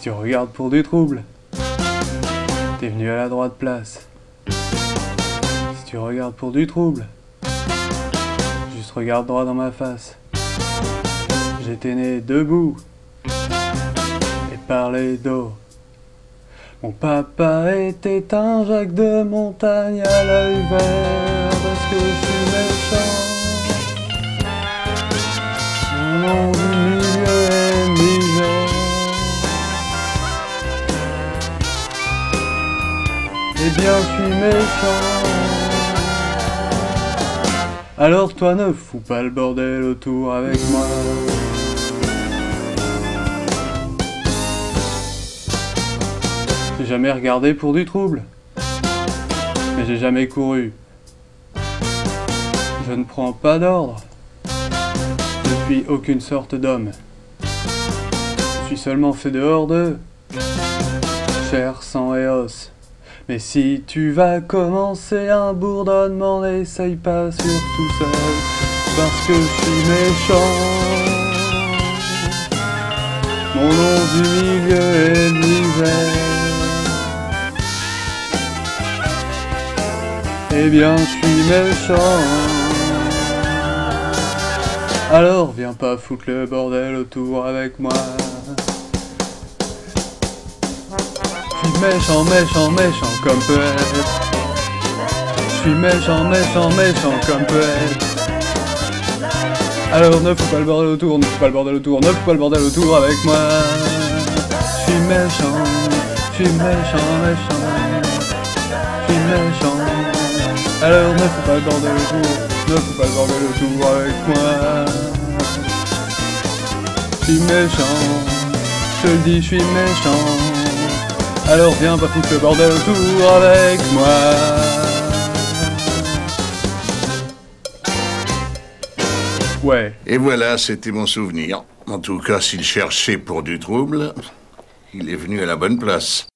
Si tu regardes pour du trouble, t'es venu à la droite place. Si tu regardes pour du trouble, juste regarde droit dans ma face. J'étais né debout et parlais d'eau. Mon papa était un Jacques de montagne à l'œil vert parce que je Eh bien, je suis méchant. Alors toi ne fous pas le bordel autour avec moi. J'ai jamais regardé pour du trouble. Mais j'ai jamais couru. Je ne prends pas d'ordre. Je suis aucune sorte d'homme. Je suis seulement fait dehors de chair, sang et os. Mais si tu vas commencer un bourdonnement, n'essaye pas surtout seul, parce que je suis méchant. Mon nom du milieu est misère. Eh bien, je suis méchant. Alors, viens pas foutre le bordel autour avec moi. Je suis méchant, méchant, méchant comme poète. Je suis méchant, méchant, méchant comme poète. Alors ne fous pas le bordel autour, ne fous pas le bordel autour, ne fous pas le bordel autour avec moi. Je suis méchant, je suis méchant, méchant. Je suis méchant. Alors ne fous pas le bordel autour, ne fous pas le bordel autour avec moi. Je suis méchant, je le dis, je suis méchant. Alors viens pas foutre le bordel autour avec moi. Ouais. Et voilà, c'était mon souvenir. En tout cas, s'il cherchait pour du trouble, il est venu à la bonne place.